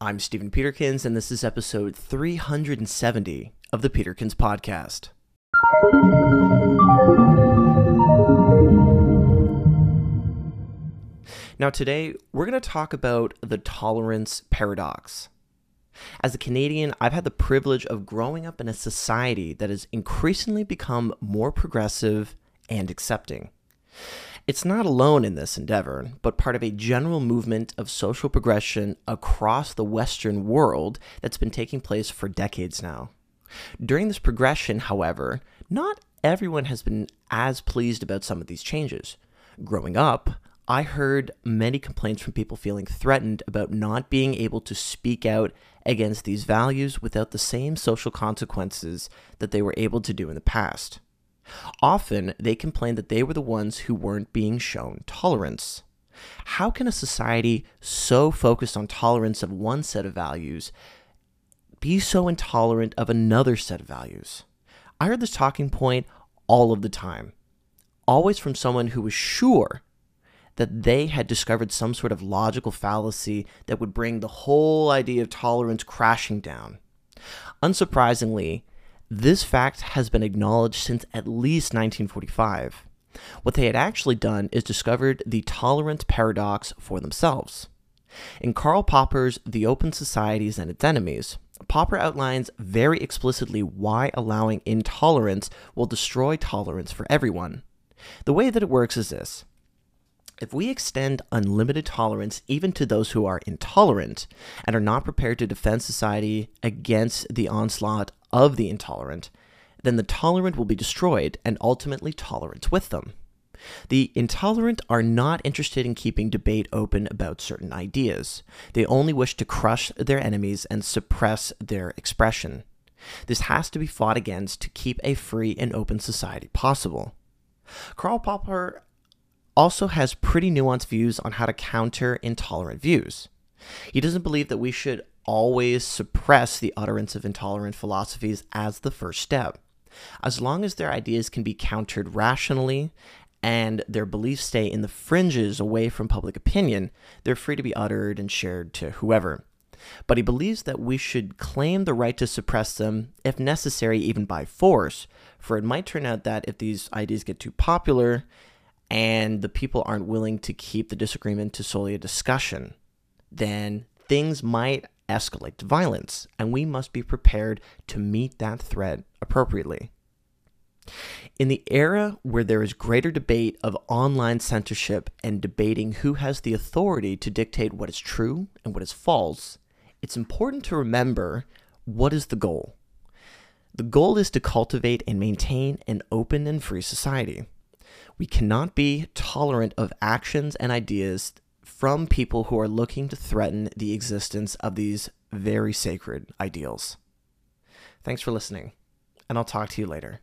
I'm Stephen Peterkins, and this is episode 370 of the Peterkins Podcast. Now, today we're going to talk about the tolerance paradox. As a Canadian, I've had the privilege of growing up in a society that has increasingly become more progressive and accepting. It's not alone in this endeavor, but part of a general movement of social progression across the Western world that's been taking place for decades now. During this progression, however, not everyone has been as pleased about some of these changes. Growing up, I heard many complaints from people feeling threatened about not being able to speak out against these values without the same social consequences that they were able to do in the past. Often, they complained that they were the ones who weren't being shown tolerance. How can a society so focused on tolerance of one set of values be so intolerant of another set of values? I heard this talking point all of the time, always from someone who was sure that they had discovered some sort of logical fallacy that would bring the whole idea of tolerance crashing down. Unsurprisingly, this fact has been acknowledged since at least 1945. What they had actually done is discovered the tolerance paradox for themselves. In Karl Popper's The Open Societies and Its Enemies, Popper outlines very explicitly why allowing intolerance will destroy tolerance for everyone. The way that it works is this if we extend unlimited tolerance even to those who are intolerant and are not prepared to defend society against the onslaught of the intolerant, then the tolerant will be destroyed and ultimately tolerance with them. The intolerant are not interested in keeping debate open about certain ideas. They only wish to crush their enemies and suppress their expression. This has to be fought against to keep a free and open society possible. Karl Popper also has pretty nuanced views on how to counter intolerant views. He doesn't believe that we should always suppress the utterance of intolerant philosophies as the first step. As long as their ideas can be countered rationally and their beliefs stay in the fringes away from public opinion, they're free to be uttered and shared to whoever. But he believes that we should claim the right to suppress them, if necessary, even by force, for it might turn out that if these ideas get too popular, and the people aren't willing to keep the disagreement to solely a discussion, then things might escalate to violence, and we must be prepared to meet that threat appropriately. In the era where there is greater debate of online censorship and debating who has the authority to dictate what is true and what is false, it's important to remember what is the goal. The goal is to cultivate and maintain an open and free society. We cannot be tolerant of actions and ideas from people who are looking to threaten the existence of these very sacred ideals. Thanks for listening, and I'll talk to you later.